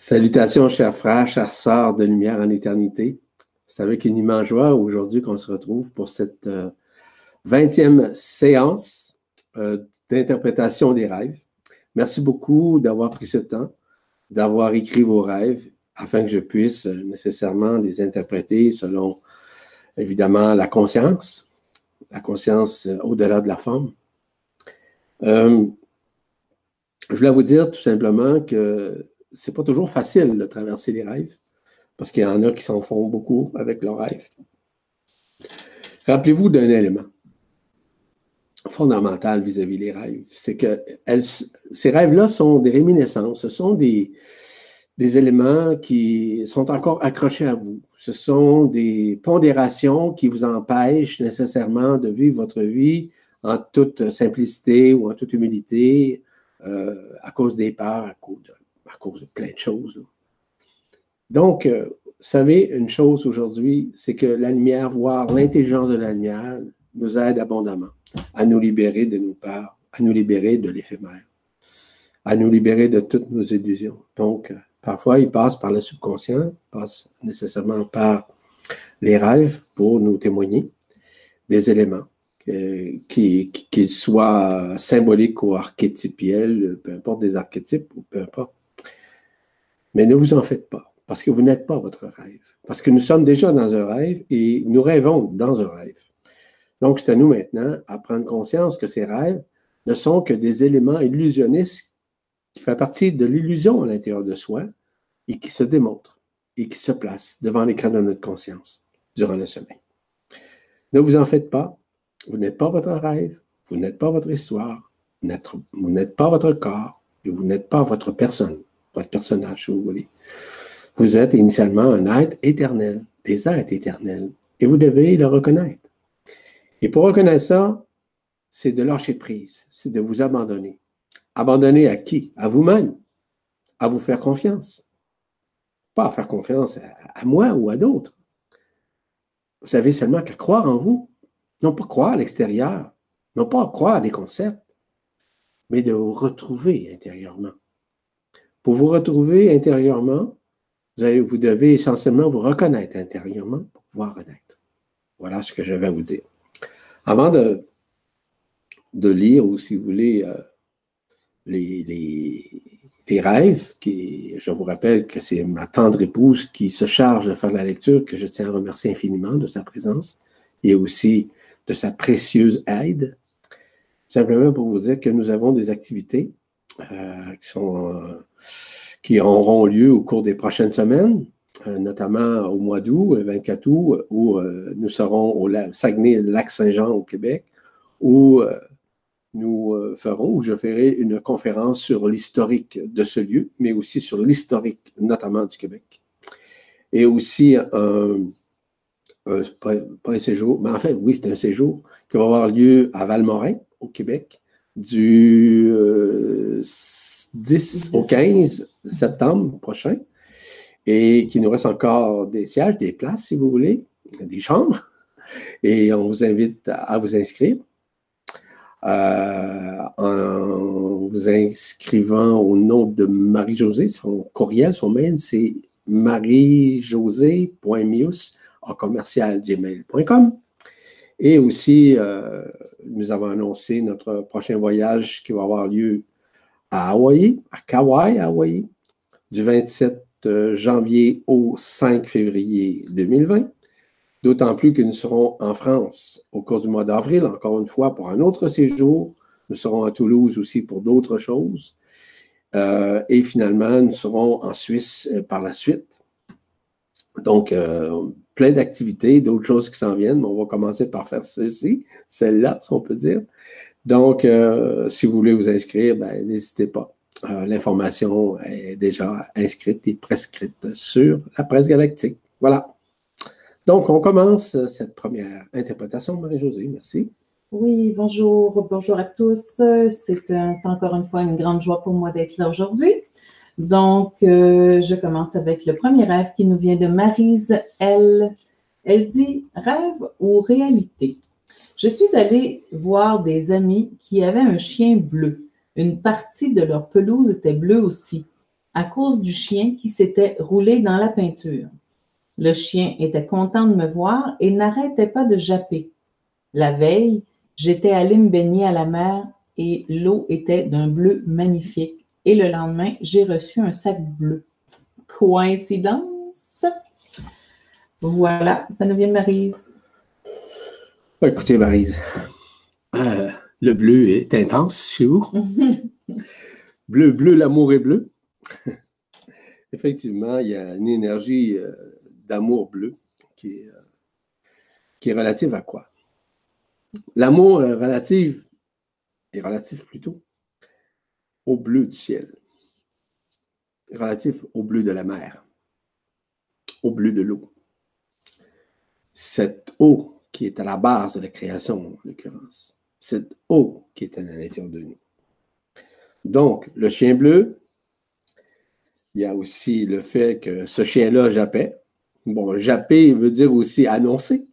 Salutations, chers frères, chers sœurs de lumière en éternité. C'est avec une immense joie aujourd'hui qu'on se retrouve pour cette 20e euh, séance euh, d'interprétation des rêves. Merci beaucoup d'avoir pris ce temps, d'avoir écrit vos rêves afin que je puisse euh, nécessairement les interpréter selon, évidemment, la conscience, la conscience au-delà de la forme. je voulais vous dire tout simplement que c'est pas toujours facile de traverser les rêves, parce qu'il y en a qui s'en font beaucoup avec leurs rêves. Rappelez-vous d'un élément fondamental vis-à-vis des rêves, c'est que ces rêves-là sont des réminiscences, ce sont des, éléments qui sont encore accrochés à vous. Ce sont des pondérations qui vous empêchent nécessairement de vivre votre vie en toute simplicité ou en toute humilité euh, à cause des peurs, à cause de, à cause de plein de choses. Donc, euh, vous savez, une chose aujourd'hui, c'est que la lumière, voire l'intelligence de la lumière, nous aide abondamment à nous libérer de nos peurs, à nous libérer de l'éphémère, à nous libérer de toutes nos illusions. Donc, euh, parfois, il passe par le subconscient, passe nécessairement par les rêves pour nous témoigner des éléments, euh, qu'ils soient symboliques ou archétypiels, peu importe des archétypes ou peu importe. Mais ne vous en faites pas, parce que vous n'êtes pas votre rêve. Parce que nous sommes déjà dans un rêve et nous rêvons dans un rêve. Donc, c'est à nous maintenant à prendre conscience que ces rêves ne sont que des éléments illusionnistes qui font partie de l'illusion à l'intérieur de soi et qui se démontrent et qui se placent devant l'écran de notre conscience durant le sommeil. Ne vous en faites pas. Vous n'êtes pas votre rêve, vous n'êtes pas votre histoire, vous n'êtes pas votre corps et vous n'êtes pas votre personne votre personnage, si vous voulez. Vous êtes initialement un être éternel, des êtres éternels, et vous devez le reconnaître. Et pour reconnaître ça, c'est de lâcher prise, c'est de vous abandonner. Abandonner à qui? À vous-même, à vous faire confiance. Pas à faire confiance à, moi ou à d'autres. Vous avez seulement qu'à croire en vous, non pas croire à l'extérieur, non pas croire à des concepts, mais de vous retrouver intérieurement. Pour vous retrouver intérieurement, vous, devez essentiellement vous reconnaître intérieurement pour pouvoir renaître. Voilà ce que je vais vous dire. Avant de, de lire, ou si vous voulez, euh, les, les, rêves, qui, je vous rappelle que c'est ma tendre épouse qui se charge de faire la lecture, que je tiens à remercier infiniment de sa présence et aussi de sa précieuse aide. Simplement pour vous dire que nous avons des activités euh, qui, sont, euh, qui auront lieu au cours des prochaines semaines, euh, notamment au mois d'août, le 24 août, où nous serons au Saguenay-Lac-Saint-Jean au Québec, où nous ferons, où je ferai une conférence sur l'historique de ce lieu, mais aussi sur l'historique notamment du Québec. Et aussi un, pas, un séjour, mais en fait, oui, c'est un séjour qui va avoir lieu à Valmorin, au Québec, du 10 euh, au 15 septembre prochain et qu'il nous reste encore des sièges, des places, si vous voulez, des chambres. Et on vous invite à vous inscrire. Euh, en vous inscrivant au nom de Marie-Josée, son courriel, son mail, c'est marie-josée.mius en commercial gmail.com. Et aussi, euh, nous avons annoncé notre prochain voyage qui va avoir lieu à Hawaï, à Kauai, Hawaï, du 27 euh, janvier au 5 février 2020. D'autant plus que nous serons en France au cours du mois d'avril, encore une fois, pour un autre séjour. Nous serons à Toulouse aussi pour d'autres choses. Euh, et finalement, nous serons en Suisse par la suite. Donc, plein d'activités, d'autres choses qui s'en viennent, mais on va commencer par faire ceci, celle-là, si on peut dire. Donc, euh, si vous voulez vous inscrire, ben, n'hésitez pas. Euh, l'information est déjà inscrite et prescrite sur la presse galactique. Voilà. Donc, on commence cette première interprétation. Marie-Josée, merci. Oui, bonjour, bonjour à tous. C'est encore une fois une grande joie pour moi d'être là aujourd'hui. Donc, euh, je commence avec le premier rêve qui nous vient de Marise L. Elle dit rêve ou réalité? Je suis allée voir des amis qui avaient un chien bleu. Une partie de leur pelouse était bleue aussi. à cause du chien qui s'était roulé dans la peinture. Le chien était content de me voir et n'arrêtait pas de japper. La veille, j'étais allée me baigner à la mer et l'eau était d'un bleu magnifique. Et le lendemain, j'ai reçu un sac bleu. Coïncidence? Voilà, ça nous vient de Marise. Écoutez, Marise, euh, le bleu est intense chez vous. bleu, bleu, l'amour est bleu. Effectivement, il y a une énergie euh, d'amour bleu qui est, euh, qui est relative à quoi? L'amour est relatif, est relatif plutôt au bleu du ciel, relatif au bleu de la mer, au bleu de l'eau. Cette eau qui est à la base de la création, en l'occurrence, cette eau qui est à l'intérieur de nous. Donc, le chien bleu, il y a aussi le fait que ce chien-là jappait. Bon, japper veut dire aussi annoncer.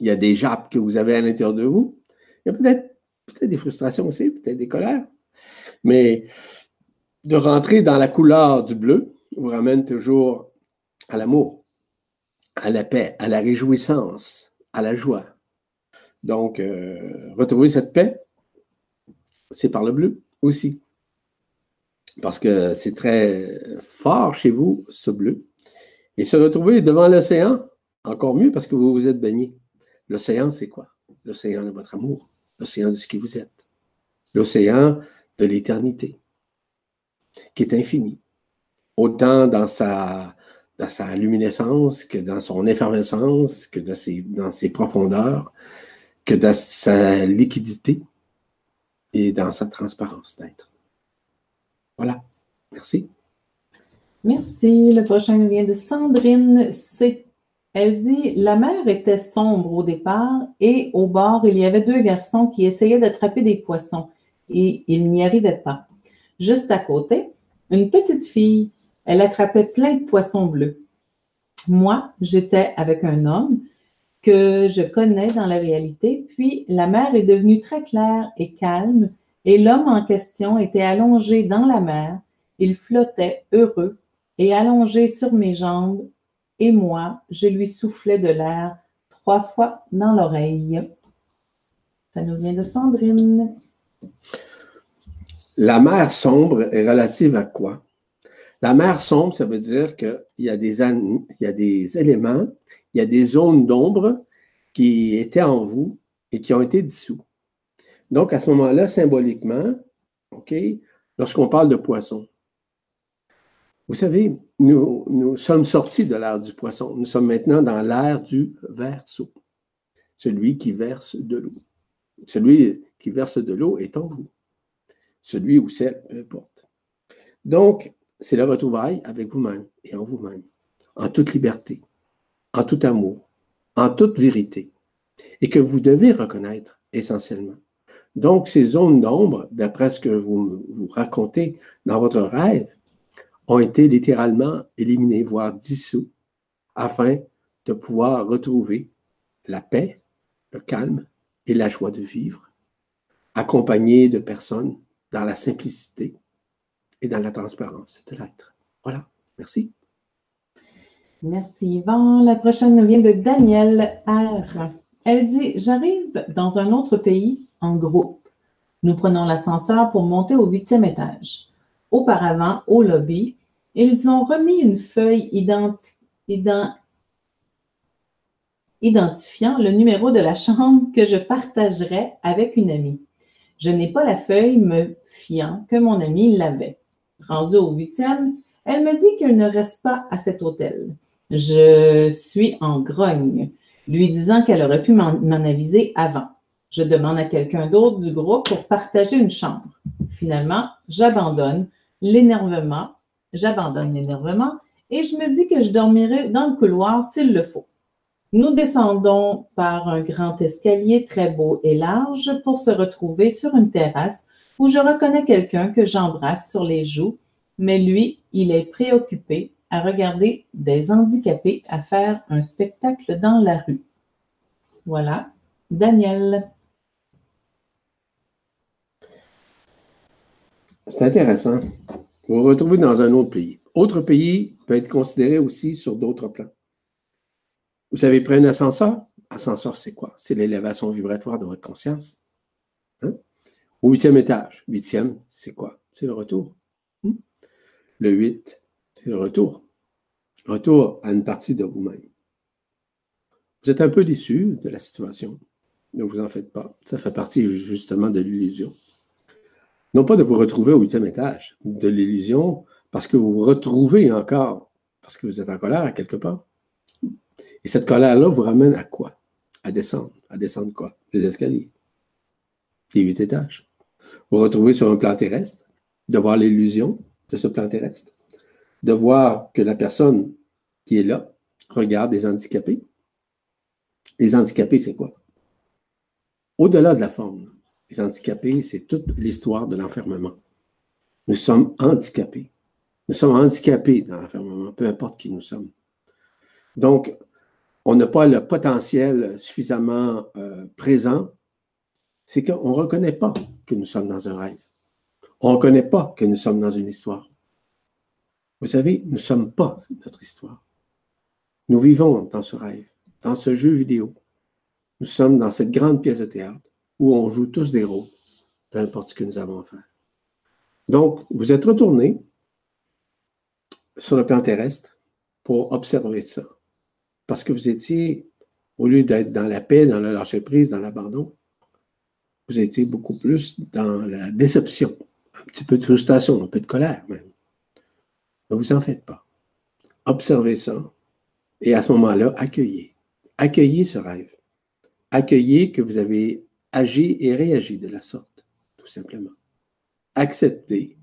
Il y a des jappes que vous avez à l'intérieur de vous. Il y a peut-être peut des frustrations aussi, peut-être des colères. Mais de rentrer dans la couleur du bleu vous ramène toujours à l'amour, à la paix, à la réjouissance, à la joie. Donc, euh, retrouver cette paix, c'est par le bleu aussi. Parce que c'est très fort chez vous, ce bleu. Et se retrouver devant l'océan, encore mieux parce que vous vous êtes baigné. L'océan, c'est quoi? L'océan de votre amour, l'océan de ce qui vous êtes, l'océan de l'éternité, qui est infini, autant dans sa, dans sa luminescence que dans son effervescence, que dans ses, dans ses profondeurs, que dans sa liquidité et dans sa transparence d'être. Voilà. Merci. Merci. Le prochain vient de Sandrine C. Elle dit La mer était sombre au départ et au bord, il y avait deux garçons qui essayaient d'attraper des poissons et ils n'y arrivaient pas. Juste à côté, une petite fille, elle attrapait plein de poissons bleus. Moi, j'étais avec un homme que je connais dans la réalité, puis la mer est devenue très claire et calme et l'homme en question était allongé dans la mer, il flottait heureux et allongé sur mes jambes, et moi, je lui soufflais de l'air trois fois dans l'oreille. Ça nous vient de Sandrine. La mer sombre est relative à quoi? La mer sombre, ça veut dire qu'il y, a des, éléments, il y a des zones d'ombre qui étaient en vous et qui ont été dissous. Donc, à ce moment-là, symboliquement, OK, lorsqu'on parle de poisson, vous savez, nous, nous sommes sortis de l'ère du poisson. Nous sommes maintenant dans l'ère du verso, celui qui verse de l'eau. Celui qui verse de l'eau est en vous. Celui ou celle, peu importe. Donc, c'est le retrouvaille avec vous-même et en vous-même, en toute liberté, en tout amour, en toute vérité, et que vous devez reconnaître essentiellement. Donc, ces zones d'ombre, d'après ce que vous, vous racontez dans votre rêve, ont été littéralement éliminées, voire dissous, afin de pouvoir retrouver la paix, le calme et la joie de vivre, accompagnés de personnes dans la simplicité et dans la transparence de l'être. Voilà. Merci. Merci Yvan. La prochaine vient de Danielle R. Elle dit J'arrive dans un autre pays en groupe. Nous prenons l'ascenseur pour monter au huitième étage. Auparavant, au lobby, ils ont remis une feuille identifiant le numéro de la chambre que je partagerai avec une amie. Je n'ai pas la feuille me fiant que mon amie l'avait. Rendue au huitième, elle me dit qu'elle ne reste pas à cet hôtel. Je suis en grogne, lui disant qu'elle aurait pu m'en aviser avant. Je demande à quelqu'un d'autre du groupe pour partager une chambre. Finalement, j'abandonne l'énervement, j'abandonne l'énervement et je me dis que je dormirai dans le couloir s'il le faut. Nous descendons par un grand escalier très beau et large pour se retrouver sur une terrasse où je reconnais quelqu'un que j'embrasse sur les joues, mais lui, il est préoccupé à regarder des handicapés à faire un spectacle dans la rue. Voilà, Daniel. C'est intéressant. Vous vous retrouvez dans un autre pays. Autre pays peut être considéré aussi sur d'autres plans. Vous avez pris un ascenseur? Ascenseur, c'est quoi? C'est l'élévation vibratoire de votre conscience. Hein? Au huitième étage. Huitième, c'est quoi? C'est le retour. Hmm? Le huit, c'est le retour. Retour à une partie de vous-même. Vous êtes un peu déçu de la situation. Ne vous en faites pas. Ça fait partie justement de l'illusion. Non pas de vous retrouver au huitième étage, de l'illusion, parce que vous vous retrouvez encore, parce que vous êtes en colère à quelque part. Et cette colère-là vous ramène à quoi? À descendre. À descendre quoi? Les escaliers. Les huit étages. Vous retrouvez sur un plan terrestre, de voir l'illusion de ce plan terrestre, de voir que la personne qui est là regarde des handicapés. Les handicapés, c'est quoi? Au-delà de la forme, les handicapés, c'est toute l'histoire de l'enfermement. Nous sommes handicapés. Nous sommes handicapés dans l'enfermement, peu importe qui nous sommes. Donc, on n'a pas le potentiel suffisamment euh, présent, c'est qu'on ne reconnaît pas que nous sommes dans un rêve. On ne reconnaît pas que nous sommes dans une histoire. Vous savez, nous ne sommes pas notre histoire. Nous vivons dans ce rêve, dans ce jeu vidéo. Nous sommes dans cette grande pièce de théâtre où on joue tous des rôles, peu importe ce que nous avons à faire. Donc, vous êtes retourné sur le plan terrestre pour observer ça. Parce que vous étiez, au lieu d'être dans la paix, dans le lâcher-prise, dans l'abandon, vous étiez beaucoup plus dans la déception, un petit peu de frustration, un peu de colère même. Ne vous en faites pas. Observez ça et à ce moment-là, accueillez. Accueillez ce rêve. Accueillez que vous avez agi et réagi de la sorte, tout simplement. Acceptez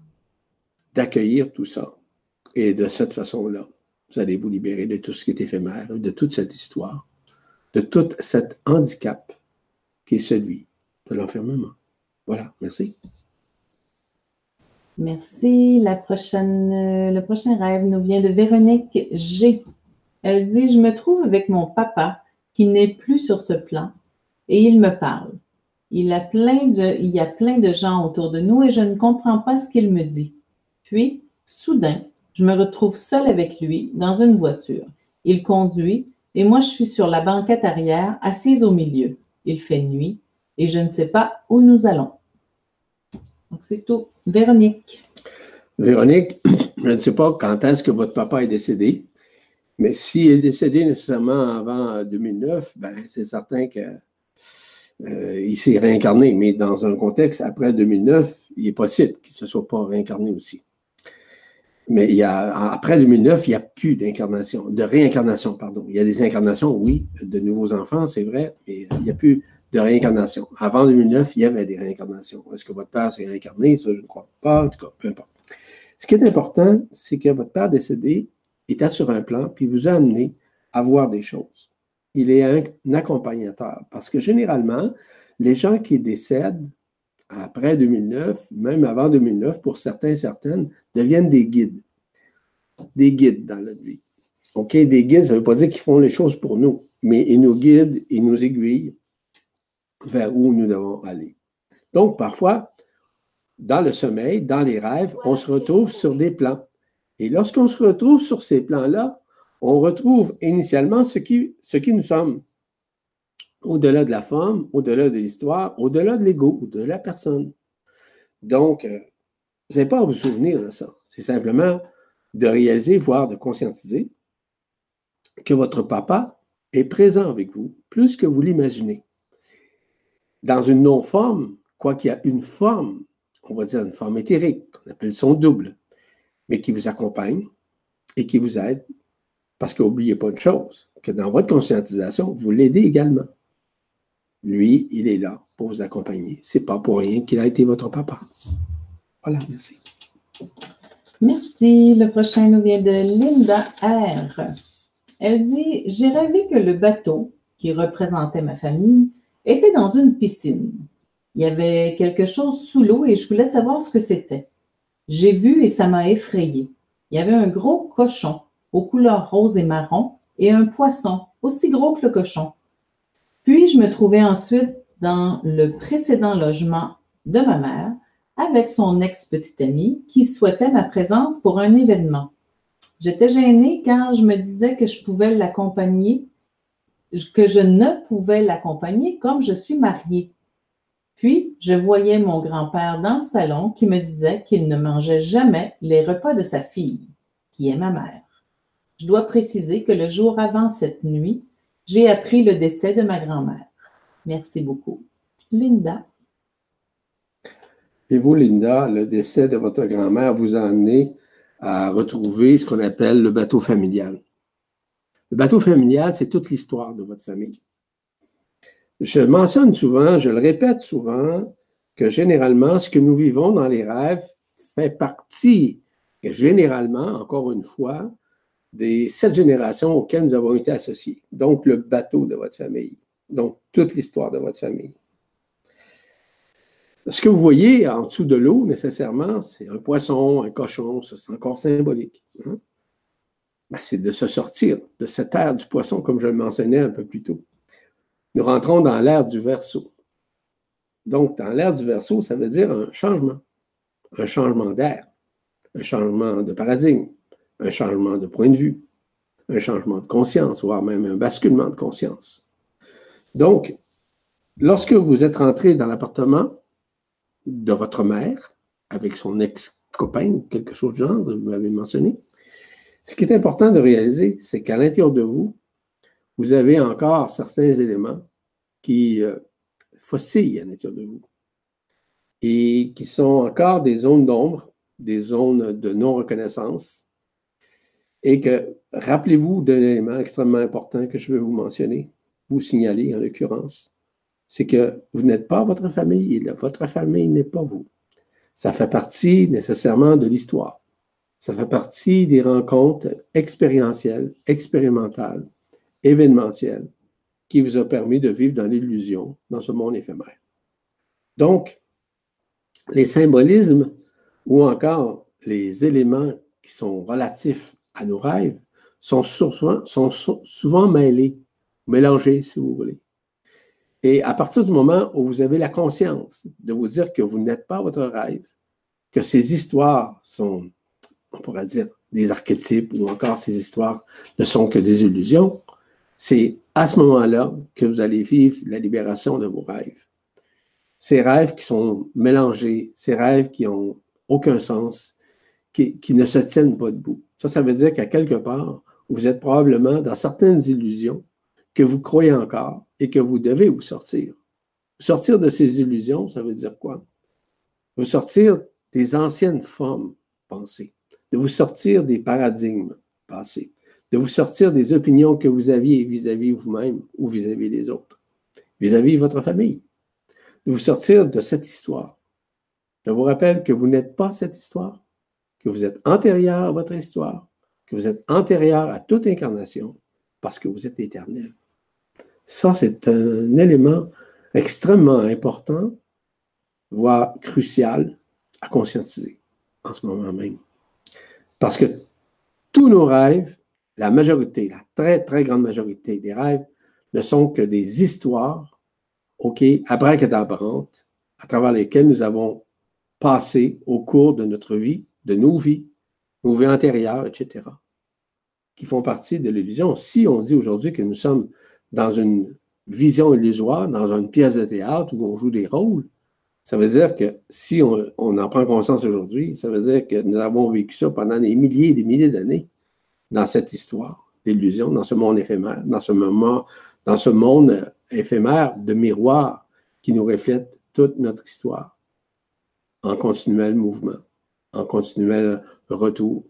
d'accueillir tout ça. Et de cette façon-là, vous allez vous libérer de tout ce qui est éphémère, de toute cette histoire, de tout cet handicap qui est celui de l'enfermement. Voilà, merci. Merci. La prochaine, euh, le prochain rêve nous vient de Véronique G. Elle dit Je me trouve avec mon papa qui n'est plus sur ce plan et il me parle. Il, a plein de, il y a plein de gens autour de nous et je ne comprends pas ce qu'il me dit. Puis, soudain, je me retrouve seule avec lui dans une voiture. Il conduit et moi je suis sur la banquette arrière, assise au milieu. Il fait nuit et je ne sais pas où nous allons. Donc c'est tout. Véronique. Véronique, je ne sais pas quand est-ce que votre papa est décédé, mais s'il est décédé nécessairement avant 2009, ben, c'est certain qu'il euh, s'est réincarné. Mais dans un contexte après 2009, il est possible qu'il ne se soit pas réincarné aussi. Mais après 2009, il n'y a plus d'incarnation, de réincarnation, pardon. Il y a des incarnations, oui, de nouveaux enfants, c'est vrai, mais il n'y a plus de réincarnation. Avant 2009, il y avait des réincarnations. Est-ce que votre père s'est réincarné? Ça, je ne crois pas. En tout cas, peu importe. Ce qui est important, c'est que votre père décédé était sur un plan, puis vous a amené à voir des choses. Il est un, accompagnateur. Parce que généralement, les gens qui décèdent après 2009, même avant 2009, pour certains et certaines, deviennent des guides. Des guides dans la vie. OK? Des guides, ça ne veut pas dire qu'ils font les choses pour nous, mais ils nous guident, ils nous aiguillent vers où nous devons aller. Donc, parfois, dans le sommeil, dans les rêves, on se retrouve sur des plans. Et lorsqu'on se retrouve sur ces plans-là, on retrouve initialement ce qui, ce qui nous sommes. Au-delà de la forme, au-delà de l'histoire, au-delà de l'ego, de la personne. Donc, euh, vous n'avez pas à vous souvenir de ça. C'est simplement de réaliser, voire de conscientiser que votre papa est présent avec vous, plus que vous l'imaginez. Dans une non-forme, quoi qu'il y a une forme, on va dire une forme éthérique, qu'on appelle son double, mais qui vous accompagne et qui vous aide. Parce qu'oubliez pas une chose, que dans votre conscientisation, vous l'aidez également. Lui, il est là pour vous accompagner. C'est pas pour rien qu'il a été votre papa. Voilà, merci. Merci. Le prochain nous vient de Linda R. Elle dit J'ai rêvé que le bateau qui représentait ma famille était dans une piscine. Il y avait quelque chose sous l'eau et je voulais savoir ce que c'était. J'ai vu et ça m'a effrayé. Il y avait un gros cochon aux couleurs rose et marron et un poisson aussi gros que le cochon. Puis je me trouvais ensuite dans le précédent logement de ma mère avec son ex-petite amie qui souhaitait ma présence pour un événement. J'étais gênée car je me disais que je pouvais l'accompagner, que je ne pouvais l'accompagner comme je suis mariée. Puis, je voyais mon grand-père dans le salon qui me disait qu'il ne mangeait jamais les repas de sa fille, qui est ma mère. Je dois préciser que le jour avant cette nuit, j'ai appris le décès de ma grand-mère. Merci beaucoup. Linda. Et vous, Linda, le décès de votre grand-mère vous a amené à retrouver ce qu'on appelle le bateau familial. Le bateau familial, c'est toute l'histoire de votre famille. Je mentionne souvent, je le répète souvent, que généralement, ce que nous vivons dans les rêves fait partie, généralement, encore une fois, des sept générations auxquelles nous avons été associés. Donc, le bateau de votre famille. Donc, toute l'histoire de votre famille. Ce que vous voyez en dessous de l'eau, nécessairement, c'est un poisson, un cochon, ça c'est encore symbolique. Hein? Ben, c'est de se sortir de cette ère du poisson, comme je le mentionnais un peu plus tôt. Nous rentrons dans l'ère du verso. Donc, dans l'ère du verso, ça veut dire un changement, un changement d'air, un changement de paradigme, un changement de point de vue, un changement de conscience, voire même un basculement de conscience. Donc, lorsque vous êtes rentré dans l'appartement de votre mère, avec son ex-copain, quelque chose de genre, vous m'avez mentionné, ce qui est important de réaliser, c'est qu'à l'intérieur de vous, vous avez encore certains éléments qui euh, fossillent à l'intérieur de vous et qui sont encore des zones d'ombre, des zones de non-reconnaissance, et que rappelez-vous d'un élément extrêmement important que je veux vous mentionner, vous signaler en l'occurrence, c'est que vous n'êtes pas votre famille et votre famille n'est pas vous. Ça fait partie nécessairement de l'histoire. Ça fait partie des rencontres expérientielles, expérimentales, événementielles, qui vous ont permis de vivre dans l'illusion, dans ce monde éphémère. Donc, les symbolismes ou encore les éléments qui sont relatifs à nos rêves sont souvent, sont souvent mêlés, mélangés, si vous voulez. Et à partir du moment où vous avez la conscience de vous dire que vous n'êtes pas votre rêve, que ces histoires sont, on pourrait dire, des archétypes ou encore ces histoires ne sont que des illusions, c'est à ce moment-là que vous allez vivre la libération de vos rêves. Ces rêves qui sont mélangés, ces rêves qui n'ont aucun sens, qui, ne se tiennent pas debout. Ça, ça veut dire qu'à quelque part, vous êtes probablement dans certaines illusions que vous croyez encore et que vous devez vous sortir. Sortir de ces illusions, ça veut dire quoi? Vous sortir des anciennes formes pensées, de vous sortir des paradigmes passés, de vous sortir des opinions que vous aviez vis-à-vis vous-même ou vis-à-vis des autres, vis-à-vis -vis votre famille, de vous sortir de cette histoire. Je vous rappelle que vous n'êtes pas cette histoire, que vous êtes antérieur à votre histoire, que vous êtes antérieur à toute incarnation, parce que vous êtes éternel. Ça, c'est un élément extrêmement important, voire crucial à conscientiser en ce moment même. Parce que tous nos rêves, la majorité, la très, très grande majorité des rêves, ne sont que des histoires, OK, abracadabrantes, à travers lesquelles nous avons passé au cours de notre vie de nos vies, nos vies antérieures, etc., qui font partie de l'illusion. Si on dit aujourd'hui que nous sommes dans une vision illusoire, dans une pièce de théâtre où on joue des rôles, ça veut dire que si on, en prend conscience aujourd'hui, ça veut dire que nous avons vécu ça pendant des milliers et des milliers d'années dans cette histoire d'illusion, dans ce monde éphémère, dans ce moment, dans ce monde éphémère de miroir qui nous reflète toute notre histoire en continuel mouvement en continuel retour,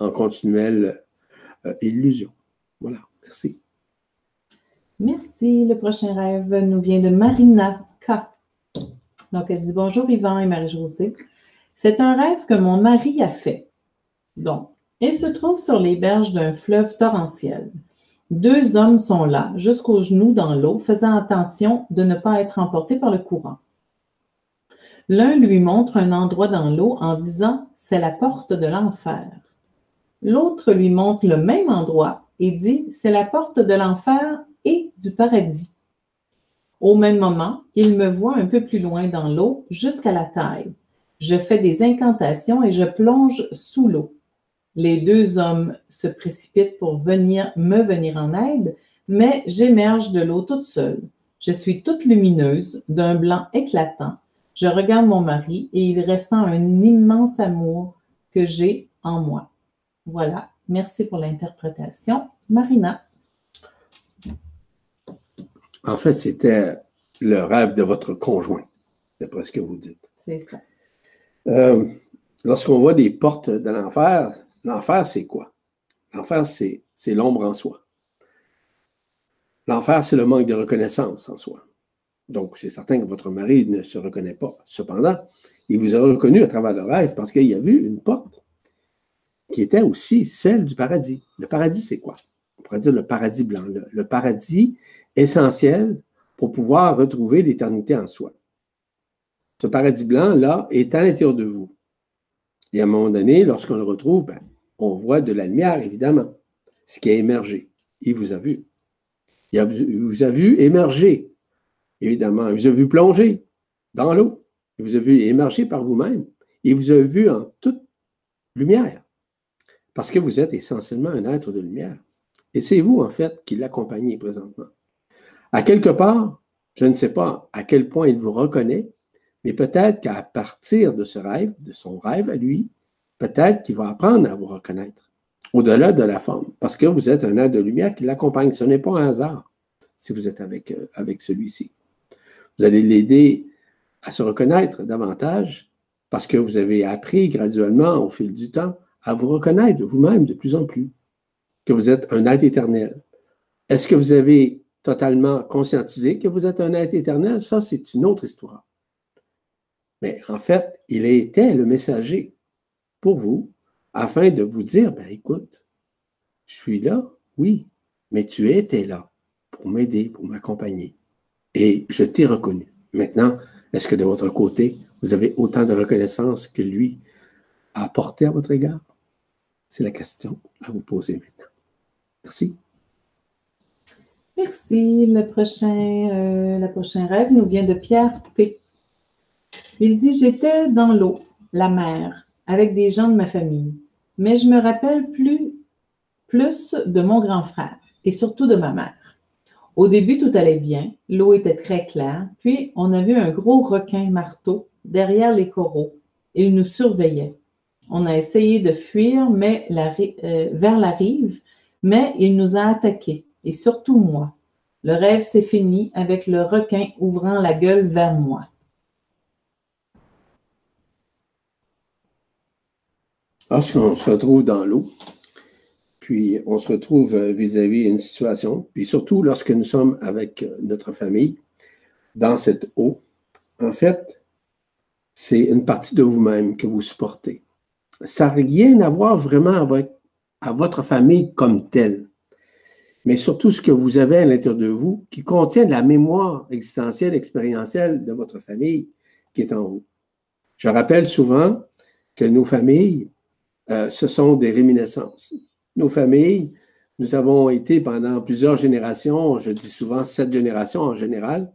en continuelle euh, illusion. Voilà, merci. Merci. Le prochain rêve nous vient de Marina K. Donc, elle dit Bonjour Yvan et Marie-Josée. C'est un rêve que mon mari a fait. Donc, il se trouve sur les berges d'un fleuve torrentiel. Deux hommes sont là, jusqu'aux genoux dans l'eau, faisant attention de ne pas être emportés par le courant. L'un lui montre un endroit dans l'eau en disant c'est la porte de l'enfer. L'autre lui montre le même endroit et dit c'est la porte de l'enfer et du paradis. Au même moment, il me voit un peu plus loin dans l'eau jusqu'à la taille. Je fais des incantations et je plonge sous l'eau. Les deux hommes se précipitent pour venir me venir en aide, mais j'émerge de l'eau toute seule. Je suis toute lumineuse, d'un blanc éclatant. Je regarde mon mari et il ressent un immense amour que j'ai en moi. Voilà. Merci pour l'interprétation. Marina. En fait, c'était le rêve de votre conjoint, d'après ce que vous dites. C'est ça. Euh, lorsqu'on voit des portes de l'enfer, l'enfer, c'est quoi? L'enfer, c'est l'ombre en soi. L'enfer, c'est le manque de reconnaissance en soi. Donc, c'est certain que votre mari ne se reconnaît pas. Cependant, il vous a reconnu à travers le rêve parce qu'il a vu une porte qui était aussi celle du paradis. Le paradis, c'est quoi? On pourrait dire le paradis blanc, le, paradis essentiel pour pouvoir retrouver l'éternité en soi. Ce paradis blanc-là est à l'intérieur de vous. Et à un moment donné, lorsqu'on le retrouve, ben, on voit de la lumière, évidemment, ce qui a émergé. Il vous a vu. Il vous a vu émerger, évidemment. Il vous a vu plonger dans l'eau. Il vous a vu émerger par vous-même. Il vous a vu en toute lumière. Parce que vous êtes essentiellement un être de lumière. Et c'est vous, en fait, qui l'accompagnez présentement. À quelque part, je ne sais pas à quel point il vous reconnaît, mais peut-être qu'à partir de ce rêve, de son rêve à lui, peut-être qu'il va apprendre à vous reconnaître au-delà de la forme, parce que vous êtes un être de lumière qui l'accompagne. Ce n'est pas un hasard si vous êtes avec, euh, avec celui-ci. Vous allez l'aider à se reconnaître davantage parce que vous avez appris graduellement au fil du temps à vous reconnaître vous-même de plus en plus, que vous êtes un être éternel. Est-ce que vous avez totalement conscientisé que vous êtes un être éternel? Ça, c'est une autre histoire. Mais en fait, il était le messager pour vous afin de vous dire, ben écoute, je suis là, oui, mais tu étais là pour m'aider, pour m'accompagner. Et je t'ai reconnu. Maintenant, est-ce que de votre côté, vous avez autant de reconnaissance que lui a apporté à votre égard? C'est la question à vous poser maintenant. Merci. Merci. Le prochain, euh, rêve nous vient de Pierre P. Il dit J'étais dans l'eau, la mer, avec des gens de ma famille mais je me rappelle plus, plus de mon grand frère et surtout de ma mère. Au début, tout allait bien, l'eau était très claire, puis on a vu un gros requin marteau derrière les coraux. Il nous surveillait. On a essayé de fuir euh, vers la rive, mais il nous a attaqués, et surtout moi. Le rêve s'est fini avec le requin ouvrant la gueule vers moi. Lorsqu'on se retrouve dans l'eau, puis on se retrouve vis-à-vis d'une situation, puis surtout lorsque nous sommes avec notre famille dans cette eau, en fait, c'est une partie de vous-même que vous supportez. Ça n'a rien à voir vraiment avec à votre famille comme telle, mais surtout ce que vous avez à l'intérieur de vous qui contient la mémoire existentielle, expérientielle de votre famille qui est en vous. Je rappelle souvent que nos familles euh, ce sont des réminiscences. Nos familles, nous avons été pendant plusieurs générations, je dis souvent sept générations en général.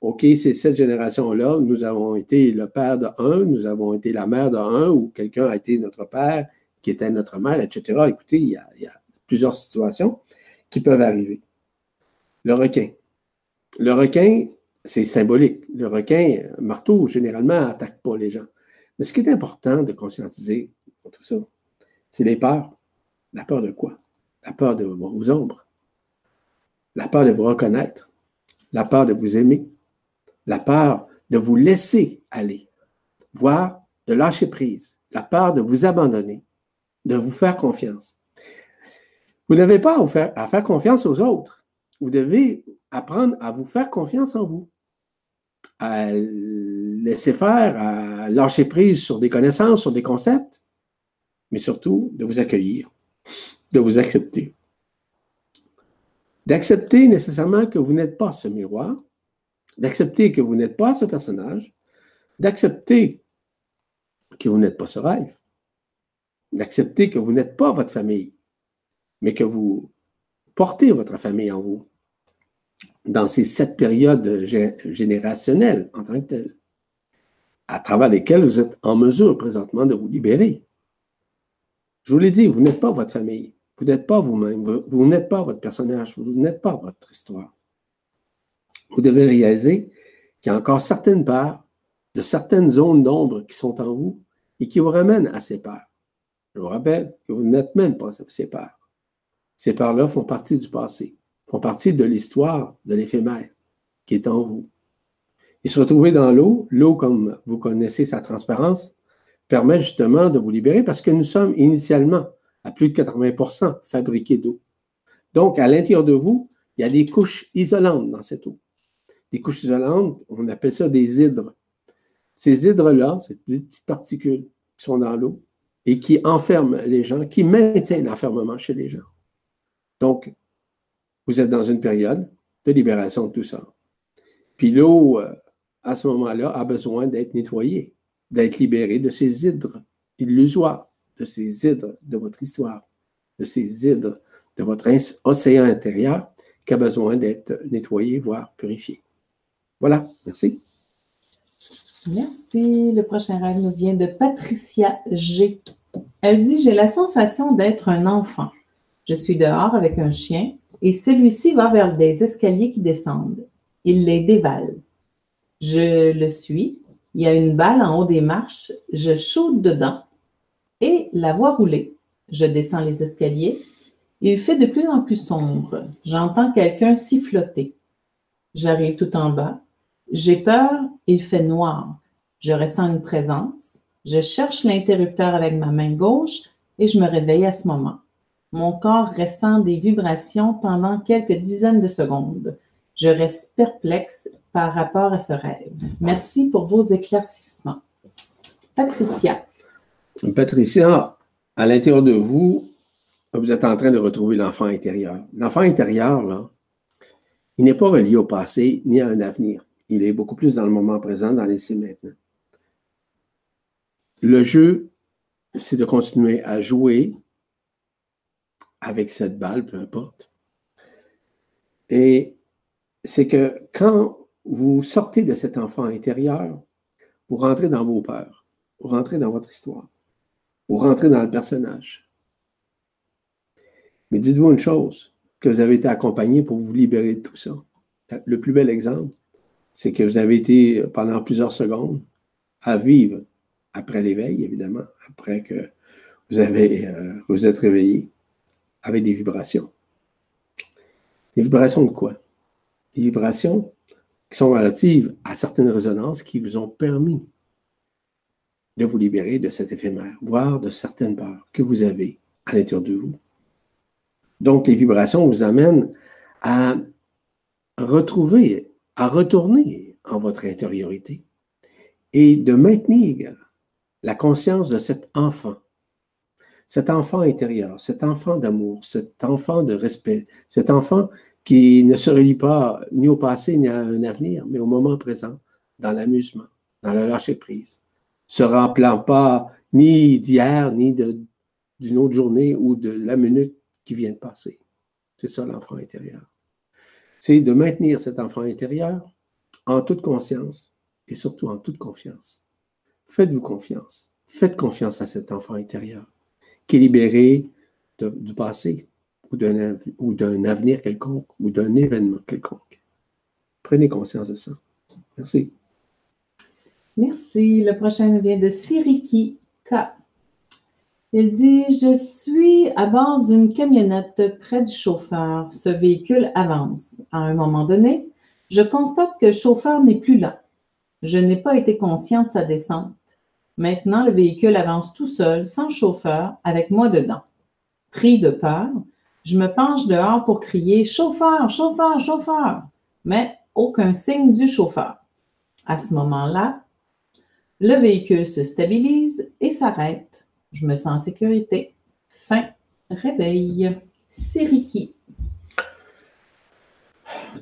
OK, ces sept générations-là, nous avons été le père de un, nous avons été la mère de un, ou quelqu'un a été notre père, qui était notre mère, etc. Écoutez, il y a, il y a plusieurs situations qui peuvent arriver. Le requin. Le requin, c'est symbolique. Le requin, marteau, généralement, n'attaque pas les gens. Mais ce qui est important de conscientiser, tout ça. C'est les peurs. La peur de quoi? La peur de vos ombres. La peur de vous reconnaître. La peur de vous aimer. La peur de vous laisser aller. Voire de lâcher prise. La peur de vous abandonner. De vous faire confiance. Vous n'avez pas à, faire, à faire confiance aux autres. Vous devez apprendre à vous faire confiance en vous. À laisser faire, à lâcher prise sur des connaissances, sur des concepts, mais surtout de vous accueillir, de vous accepter. D'accepter nécessairement que vous n'êtes pas ce miroir, d'accepter que vous n'êtes pas ce personnage, d'accepter que vous n'êtes pas ce rêve, d'accepter que vous n'êtes pas votre famille, mais que vous portez votre famille en vous dans ces sept périodes générationnelles en tant que telles. à travers lesquels vous êtes en mesure présentement de vous libérer. Je vous l'ai dit, vous n'êtes pas votre famille, vous n'êtes pas vous-même, vous, n'êtes pas votre personnage, vous n'êtes pas votre histoire. Vous devez réaliser qu'il y a encore certaines parts de certaines zones d'ombre qui sont en vous et qui vous ramènent à ces parts. Je vous rappelle que vous n'êtes même pas ces parts. Ces parts-là font partie du passé, font partie de l'histoire de l'éphémère qui est en vous. Et se retrouver dans l'eau, l'eau, comme vous connaissez sa transparence, permet justement de vous libérer parce que nous sommes initialement à plus de 80% fabriqués d'eau. Donc, à l'intérieur de vous, il y a des couches isolantes dans cette eau. Des couches isolantes, on appelle ça des hydres. Ces hydres-là, c'est des petites particules qui sont dans l'eau et qui enferment les gens, qui maintiennent l'enfermement chez les gens. Donc, vous êtes dans une période de libération de tout ça. Puis l'eau, euh, à ce moment-là, a besoin d'être nettoyée, d'être libérée de ces hydres illusoires, de ces hydres de votre histoire, de ces hydres de votre océan intérieur qui a besoin d'être nettoyé, voire purifié. Voilà, merci. Merci. Le prochain rêve nous vient de Patricia G. Elle dit J'ai la sensation d'être un enfant. Je suis dehors avec un chien et celui-ci va vers des escaliers qui descendent. Il les dévale. Je le suis. Il y a une balle en haut des marches. Je saute dedans et la vois rouler. Je descends les escaliers. Il fait de plus en plus sombre. J'entends quelqu'un siffloter. J'arrive tout en bas. J'ai peur. Il fait noir. Je ressens une présence. Je cherche l'interrupteur avec ma main gauche et je me réveille à ce moment. Mon corps ressent des vibrations pendant quelques dizaines de secondes. Je reste perplexe par rapport à ce rêve. Merci pour vos éclaircissements. Patricia. Patricia, à l'intérieur de vous, vous êtes en train de retrouver l'enfant intérieur. L'enfant intérieur, là, il n'est pas relié au passé ni à un avenir. Il est beaucoup plus dans le moment présent, dans l'ici maintenant. Le jeu, c'est de continuer à jouer avec cette balle, peu importe. Et c'est que quand vous sortez de cet enfant intérieur, vous rentrez dans vos peurs, vous rentrez dans votre histoire, vous rentrez dans le personnage. Mais dites-vous une chose, que vous avez été accompagné pour vous libérer de tout ça. Le plus bel exemple, c'est que vous avez été pendant plusieurs secondes à vivre après l'éveil, évidemment, après que vous avez euh, vous êtes réveillé avec des vibrations. Des vibrations de quoi? Des vibrations qui sont relatives à certaines résonances qui vous ont permis de vous libérer de cet éphémère, voire de certaines peurs que vous avez à l'intérieur de vous. Donc, les vibrations vous amènent à retrouver, à retourner en votre intériorité et de maintenir la conscience de cet enfant, cet enfant intérieur, cet enfant d'amour, cet enfant de respect, cet enfant qui ne se relie pas ni au passé ni à un avenir, mais au moment présent, dans l'amusement, dans le lâcher-prise, se rappelant pas ni d'hier, ni d'une autre journée ou de la minute qui vient de passer. C'est ça l'enfant intérieur. C'est de maintenir cet enfant intérieur en toute conscience et surtout en toute confiance. Faites-vous confiance. Faites confiance à cet enfant intérieur qui est libéré du passé, ou d'un avenir quelconque ou d'un événement quelconque. Prenez conscience de ça. Merci. Merci. Le prochain vient de Siriki K. Il dit Je suis à bord d'une camionnette près du chauffeur. Ce véhicule avance. À un moment donné, je constate que le chauffeur n'est plus là. Je n'ai pas été conscient de sa descente. Maintenant, le véhicule avance tout seul, sans chauffeur, avec moi dedans. Pris de peur, je me penche dehors pour crier Chauffeur, chauffeur, chauffeur, mais aucun signe du chauffeur. À ce moment-là, le véhicule se stabilise et s'arrête. Je me sens en sécurité. Fin. Réveil. Siriki.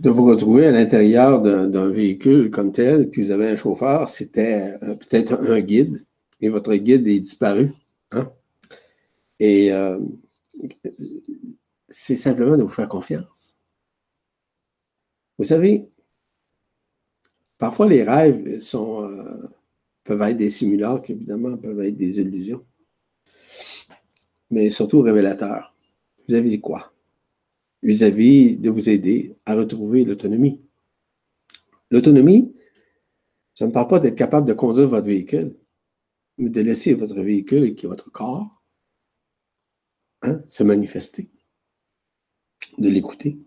De vous retrouver à l'intérieur d'un véhicule comme tel, puis vous avez un chauffeur, c'était euh, peut-être un guide, et votre guide est disparu. Hein? Et euh, c'est simplement de vous faire confiance. Vous savez, parfois les rêves sont euh, peuvent être des simulacres, évidemment, peuvent être des illusions. Mais surtout révélateurs. Vous avez dit quoi? Vis-à-vis de vous aider à retrouver l'autonomie. L'autonomie, je ne parle pas d'être capable de conduire votre véhicule, mais de laisser votre véhicule, qui est votre corps, hein, se manifester, de l'écouter,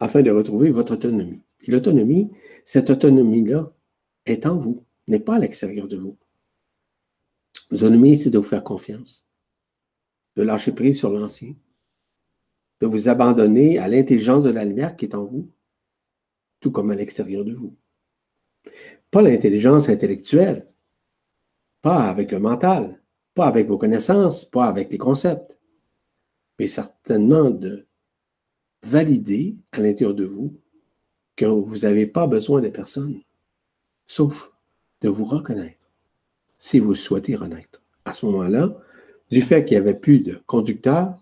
afin de retrouver votre autonomie. Et l'autonomie, cette autonomie-là est en vous, n'est pas à l'extérieur de vous. L'autonomie, c'est de vous faire confiance, de lâcher prise sur l'ancien, de vous abandonner à l'intelligence de la lumière qui est en vous, tout comme à l'extérieur de vous. Pas l'intelligence intellectuelle, pas avec le mental, pas avec vos connaissances, pas avec les concepts, mais certainement de valider à l'intérieur de vous que vous n'avez pas besoin de personne, sauf de vous reconnaître, si vous souhaitez renaître. À ce moment-là, du fait qu'il n'y avait plus de conducteur,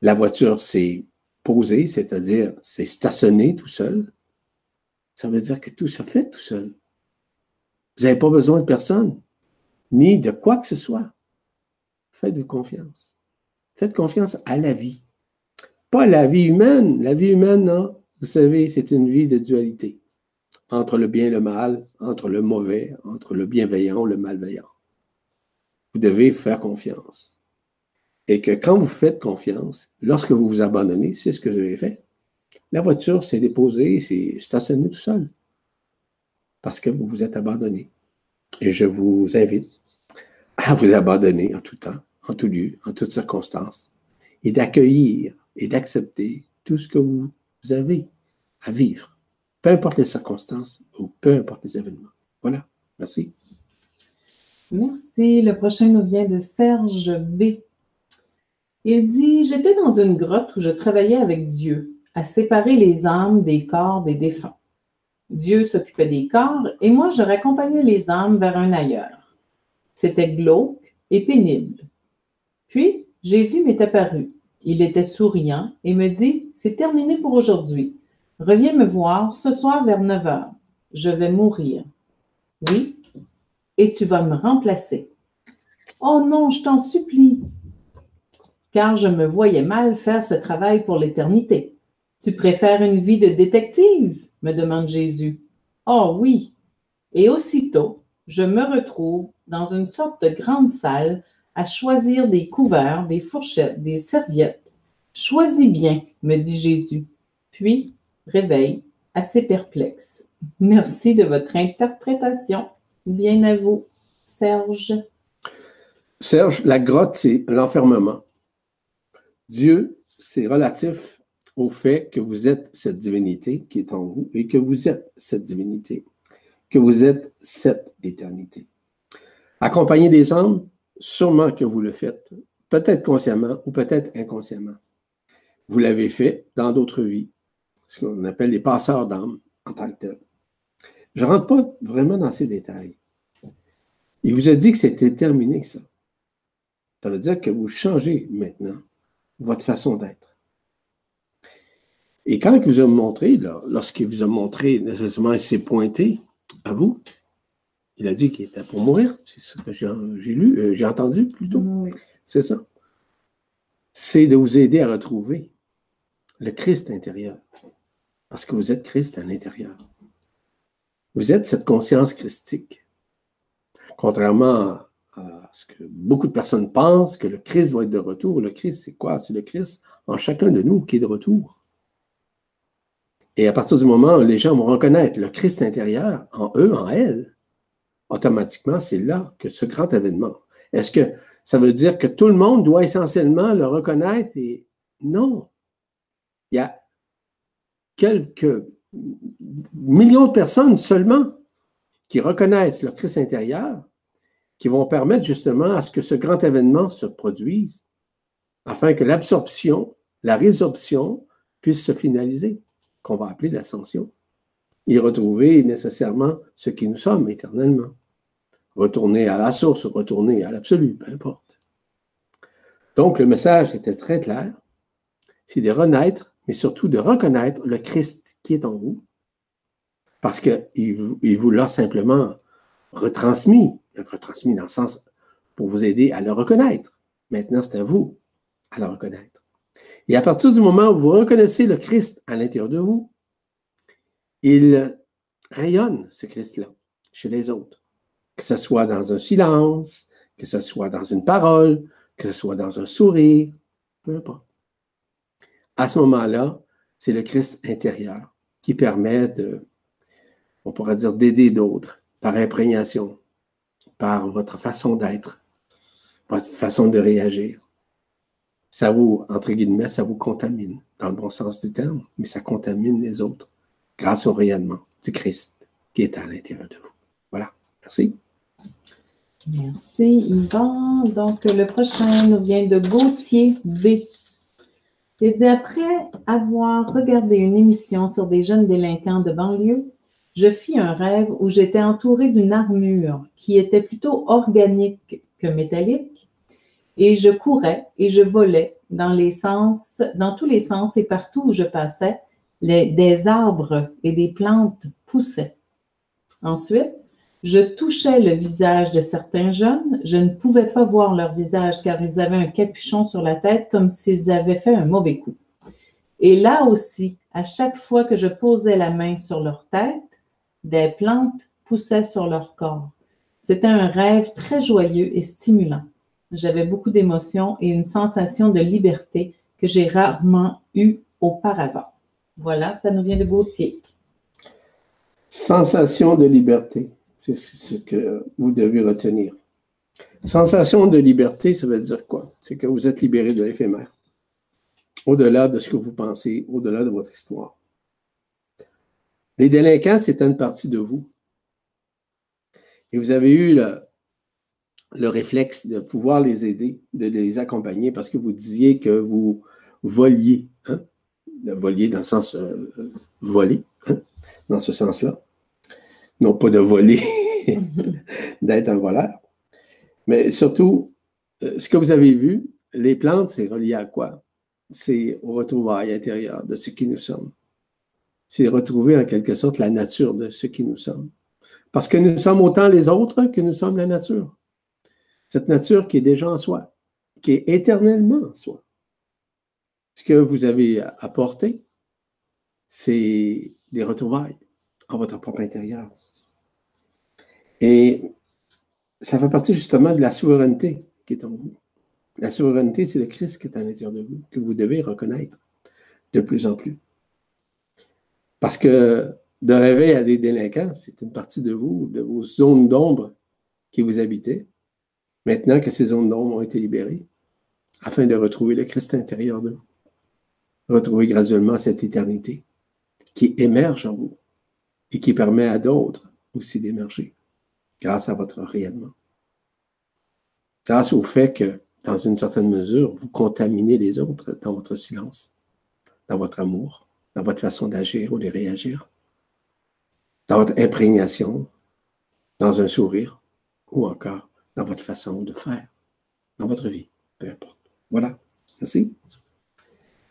la voiture s'est posée, c'est-à-dire s'est stationnée tout seul, ça veut dire que tout se fait tout seul. Vous n'avez pas besoin de personne, ni de quoi que ce soit. Faites-vous confiance. Faites confiance à la vie. Pas la vie humaine. La vie humaine, non. Vous savez, c'est une vie de dualité entre le bien et le mal, entre le mauvais, entre le bienveillant, le malveillant. Vous devez faire confiance. Et que quand vous faites confiance, lorsque vous vous abandonnez, c'est ce que vous avez fait, la voiture s'est déposée, s'est stationnée tout seul. Parce que vous vous êtes abandonné. Et je vous invite à vous abandonner en tout temps, en tout lieu, en toutes circonstances, et d'accueillir et d'accepter tout ce que vous avez à vivre, peu importe les circonstances ou peu importe les événements. Voilà. Merci. Merci. Le prochain nous vient de Serge B. Il dit J'étais dans une grotte où je travaillais avec Dieu à séparer les âmes des corps des défunts. Dieu s'occupait des corps et moi je raccompagnais les âmes vers un ailleurs. C'était glauque et pénible. Puis Jésus m'est apparu. Il était souriant et me dit C'est terminé pour aujourd'hui. Reviens me voir ce soir vers 9 heures. Je vais mourir. Oui, et tu vas me remplacer. Oh non, je t'en supplie. Car je me voyais mal faire ce travail pour l'éternité. Tu préfères une vie de détective? me demande Jésus. Oh oui. Et aussitôt, je me retrouve dans une sorte de grande salle à choisir des couverts, des fourchettes, des serviettes. Choisis bien, me dit Jésus. Puis, réveille, assez perplexe. Merci de votre interprétation. Bien à vous, Serge. Serge, la grotte, c'est l'enfermement. Dieu, c'est relatif au fait que vous êtes cette divinité qui est en vous et que vous êtes cette divinité, que vous êtes cette éternité. Accompagner des âmes, sûrement que vous le faites, peut-être consciemment ou peut-être inconsciemment. Vous l'avez fait dans d'autres vies, ce qu'on appelle les passeurs d'âmes en tant que tel. Je ne rentre pas vraiment dans ces détails. Il vous a dit que c'était terminé, ça. Ça veut dire que vous changez maintenant votre façon d'être. Et quand il vous a montré, lorsqu'il vous a montré nécessairement, il s'est pointé à vous, il a dit qu'il était pour mourir. C'est ce que j'ai lu, euh, j'ai entendu plutôt. C'est ça. C'est de vous aider à retrouver le Christ intérieur. Parce que vous êtes Christ à l'intérieur. Vous êtes cette conscience christique. Contrairement à ce que beaucoup de personnes pensent, que le Christ va être de retour. Le Christ, c'est quoi? C'est le Christ en chacun de nous qui est de retour. Et à partir du moment où les gens vont reconnaître le Christ intérieur en eux, en elles, automatiquement, c'est là que ce grand événement. Est-ce que ça veut dire que tout le monde doit essentiellement le reconnaître? Et non? Il y a quelques millions de personnes seulement qui reconnaissent le Christ intérieur, qui vont permettre justement à ce que ce grand événement se produise, afin que l'absorption, la résorption puisse se finaliser qu'on va appeler l'ascension, et retrouver nécessairement ce qui nous sommes éternellement. Retourner à la source, retourner à l'absolu, peu importe. Donc, le message était très clair. C'est de renaître, mais surtout de reconnaître le Christ qui est en vous, parce qu'il il vous l'a simplement retransmis, retransmis dans le sens pour vous aider à le reconnaître. Maintenant, c'est à vous à le reconnaître. Et à partir du moment où vous reconnaissez le Christ à l'intérieur de vous, il rayonne, ce Christ-là, chez les autres. Que ce soit dans un silence, que ce soit dans une parole, que ce soit dans un sourire, peu importe. À ce moment-là, c'est le Christ intérieur qui permet de, on pourrait dire, d'aider d'autres par imprégnation, par votre façon d'être, votre façon de réagir. Ça vous, entre guillemets, ça vous contamine, dans le bon sens du terme, mais ça contamine les autres grâce au rayonnement du Christ qui est à l'intérieur de vous. Voilà. Merci. Merci, Yvan. Donc, le prochain nous vient de Gauthier B. Et après avoir regardé une émission sur des jeunes délinquants de banlieue, je fis un rêve où j'étais entouré d'une armure qui était plutôt organique que métallique, et je courais et je volais dans sens, dans tous les sens et partout où je passais, des arbres et des plantes poussaient. Ensuite, je touchais le visage de certains jeunes. Je ne pouvais pas voir leur visage car ils avaient un capuchon sur la tête comme s'ils avaient fait un mauvais coup. Et là aussi, à chaque fois que je posais la main sur leur tête, des plantes poussaient sur leur corps. C'était un rêve très joyeux et stimulant. J'avais beaucoup d'émotions et une sensation de liberté que j'ai rarement eue auparavant. Voilà, ça nous vient de Gauthier. Sensation de liberté, c'est ce que vous devez retenir. Sensation de liberté, ça veut dire quoi? C'est que vous êtes libéré de l'éphémère, au-delà de ce que vous pensez, au-delà de votre histoire. Les délinquants, c'est une partie de vous. Et vous avez eu le, le, réflexe de pouvoir les aider, de les accompagner parce que vous disiez que vous voliez. Hein? volier dans le sens euh, voler, hein, dans ce sens-là. Non pas de voler, d'être un voleur. Mais surtout, euh, ce que vous avez vu, les plantes, c'est relié à quoi? C'est au retrouvailles intérieur de ce qui nous sommes. C'est retrouver en quelque sorte la nature de ce qui nous sommes. Parce que nous sommes autant les autres que nous sommes la nature. Cette nature qui est déjà en soi, qui est éternellement en soi. Ce que vous avez apporté, c'est des retrouvailles en votre propre intérieur. Et ça fait partie justement de la souveraineté qui est en vous. La souveraineté, c'est le Christ qui est à l'intérieur de vous, que vous devez reconnaître de plus en plus. Parce que de rêver à des délinquants, c'est une partie de vous, de vos zones d'ombre qui vous habitaient. Maintenant que ces zones d'ombre ont été libérées, afin de retrouver le Christ intérieur de vous retrouver graduellement cette éternité qui émerge en vous et qui permet à d'autres aussi d'émerger grâce à votre rayonnement. Grâce au fait que, dans une certaine mesure, vous contaminez les autres dans votre silence, dans votre amour, dans votre façon d'agir ou de réagir, dans votre imprégnation, dans un sourire ou encore dans votre façon de faire, dans votre vie, peu importe. Voilà. Merci.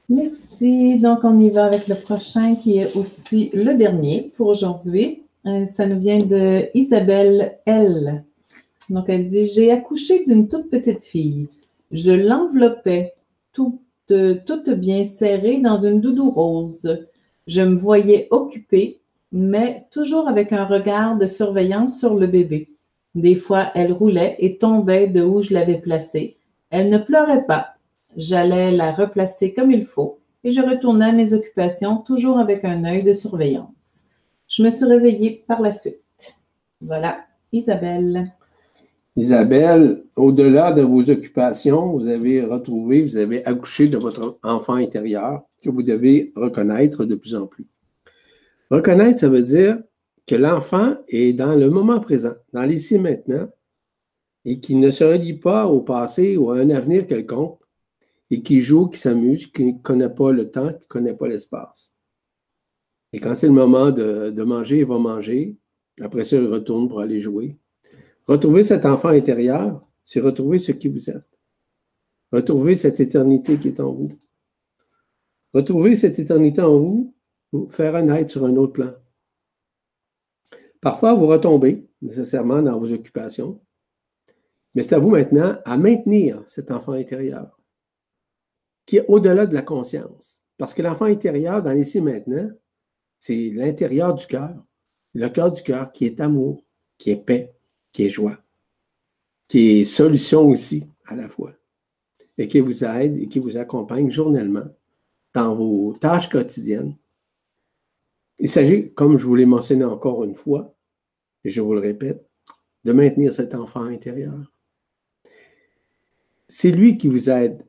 Merci. Donc, on y va avec le prochain qui est aussi le dernier pour aujourd'hui. Euh, ça nous vient de Isabelle L. Donc, elle dit J'ai accouché d'une toute petite fille. Je l'enveloppais toute, toute bien serrée dans une doudou rose. Je me voyais occupée, mais toujours avec un regard de surveillance sur le bébé. Des fois, elle roulait et tombait de où je l'avais placée. Elle ne pleurait pas, J'allais la replacer comme il faut et je retournais à mes occupations toujours avec un œil de surveillance. Je me suis réveillée par la suite. Voilà, Isabelle. Isabelle, au-delà de vos occupations, vous avez retrouvé, vous avez accouché de votre enfant intérieur que vous devez reconnaître de plus en plus. Reconnaître, ça veut dire que l'enfant est dans le moment présent, dans l'ici maintenant, et qu'il ne se relie pas au passé ou à un avenir quelconque, et qui joue, qui s'amuse, qui ne connaît pas le temps, qui ne connaît pas l'espace. Et quand c'est le moment de, manger, il va manger. Après ça, il retourne pour aller jouer. Retrouver cet enfant intérieur, c'est retrouver ce qui vous êtes. Retrouver cette éternité qui est en vous. Retrouver cette éternité en vous pour faire un être sur un autre plan. Parfois, vous retombez nécessairement dans vos occupations, mais c'est à vous maintenant à maintenir cet enfant intérieur qui est au-delà de la conscience. Parce que l'enfant intérieur, dans l'ici maintenant, c'est l'intérieur du cœur, le cœur du cœur qui est amour, qui est paix, qui est joie, qui est solution aussi à la fois, et qui vous aide et qui vous accompagne journellement dans vos tâches quotidiennes. Il s'agit, comme je vous l'ai mentionné encore une fois, et je vous le répète, de maintenir cet enfant intérieur. C'est lui qui vous aide,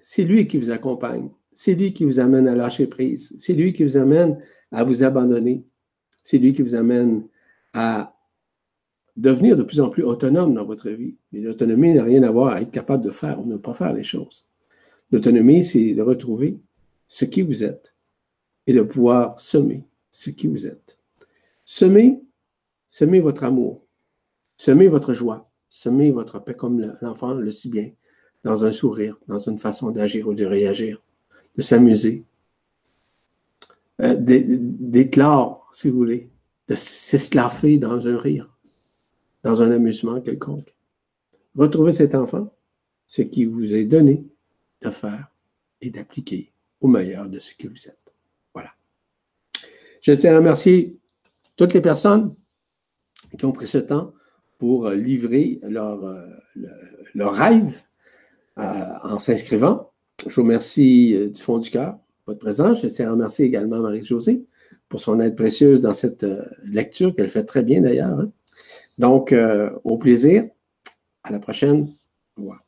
c'est lui qui vous accompagne, c'est lui qui vous amène à lâcher prise, c'est lui qui vous amène à vous abandonner, c'est lui qui vous amène à devenir de plus en plus autonome dans votre vie. Mais l'autonomie n'a rien à voir à être capable de faire ou ne pas faire les choses. L'autonomie, c'est de retrouver ce qui vous êtes et de pouvoir semer ce qui vous êtes. Semer, semez votre amour, semez votre joie, semez votre paix comme l'enfant le si bien, dans un sourire, dans une façon d'agir ou de réagir, de s'amuser, euh, d'éclore, si vous voulez, de s'esclaffer dans un rire, dans un amusement quelconque. Retrouvez cet enfant, ce qui vous est donné de faire et d'appliquer au meilleur de ce que vous êtes. Voilà. Je tiens à remercier toutes les personnes qui ont pris ce temps pour livrer leur, euh, leur rêve euh, en s'inscrivant. Je vous remercie euh, du fond du cœur votre présence. Je tiens à remercier également Marie-Josée pour son aide précieuse dans cette lecture qu'elle fait très bien d'ailleurs. Hein. Donc, au plaisir. À la prochaine. Au revoir.